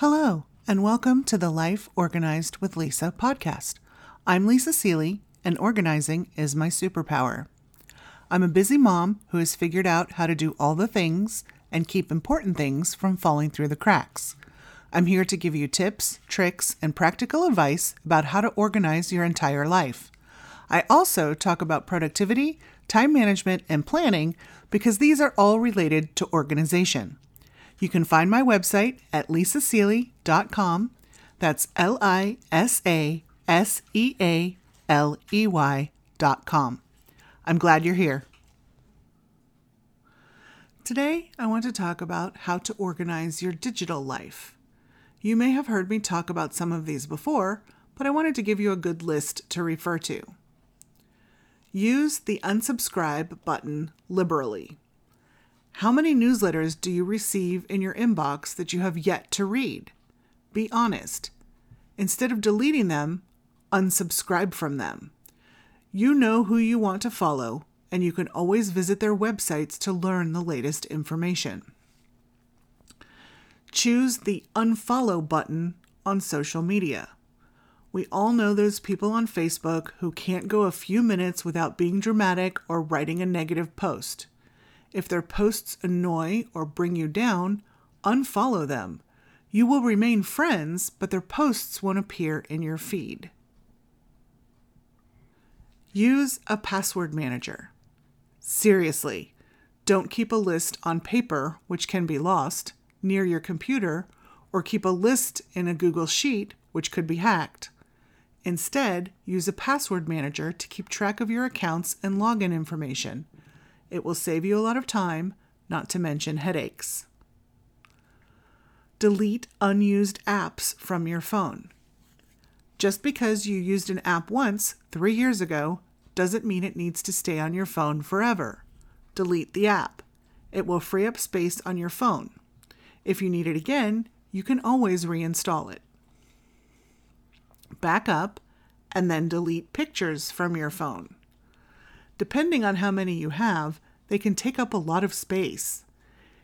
Hello, and welcome to the Life Organized with Lisa podcast. I'm Lisa Sealey, and organizing is my superpower. I'm a busy mom who has figured out how to do all the things and keep important things from falling through the cracks. I'm here to give you tips, tricks, and practical advice about how to organize your entire life. I also talk about productivity, time management, and planning because these are all related to organization. You can find my website at lisasealey.com. That's L I S A S E A L E Y.com. I'm glad you're here. Today, I want to talk about how to organize your digital life. You may have heard me talk about some of these before, but I wanted to give you a good list to refer to. Use the unsubscribe button liberally. How many newsletters do you receive in your inbox that you have yet to read? Be honest. Instead of deleting them, unsubscribe from them. You know who you want to follow, and you can always visit their websites to learn the latest information. Choose the unfollow button on social media. We all know those people on Facebook who can't go a few minutes without being dramatic or writing a negative post. If their posts annoy or bring you down, unfollow them. You will remain friends, but their posts won't appear in your feed. Use a password manager. Seriously, don't keep a list on paper, which can be lost, near your computer, or keep a list in a Google Sheet, which could be hacked. Instead, use a password manager to keep track of your accounts and login information. It will save you a lot of time, not to mention headaches. Delete unused apps from your phone. Just because you used an app once, three years ago, doesn't mean it needs to stay on your phone forever. Delete the app. It will free up space on your phone. If you need it again, you can always reinstall it back up, and then delete pictures from your phone. Depending on how many you have, they can take up a lot of space.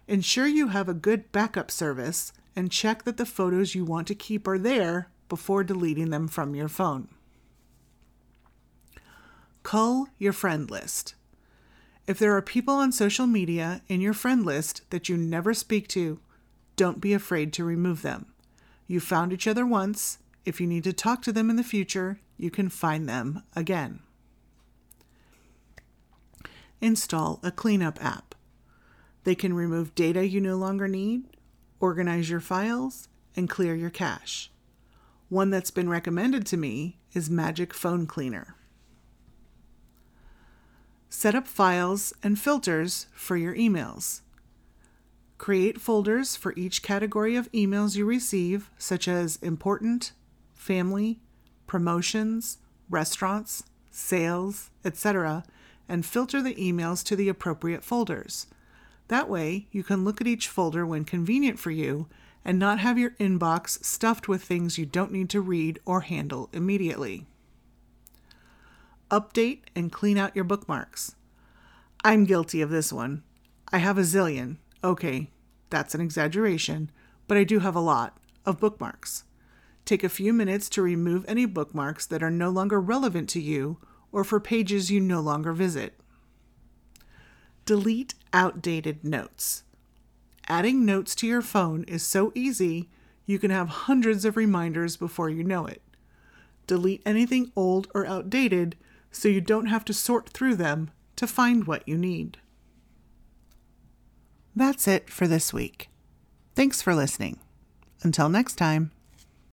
Ensure you have a good backup service and check that the photos you want to keep are there before deleting them from your phone. Cull your friend list. If there are people on social media in your friend list that you never speak to, don't be afraid to remove them. You found each other once, if you need to talk to them in the future, you can find them again. Install a cleanup app. They can remove data you no longer need, organize your files, and clear your cache. One that's been recommended to me is Magic Phone Cleaner. Set up files and filters for your emails. Create folders for each category of emails you receive, such as important, family, promotions, restaurants, sales, etc., and filter the emails to the appropriate folders. That way, you can look at each folder when convenient for you and not have your inbox stuffed with things you don't need to read or handle immediately. Update and clean out your bookmarks. I'm guilty of this one. I have a zillion. Okay, that's an exaggeration, but I do have a lot of bookmarks. Take a few minutes to remove any bookmarks that are no longer relevant to you or for pages you no longer visit. Delete outdated notes. Adding notes to your phone is so easy, you can have hundreds of reminders before you know it. Delete anything old or outdated so you don't have to sort through them to find what you need. That's it for this week. Thanks for listening. Until next time.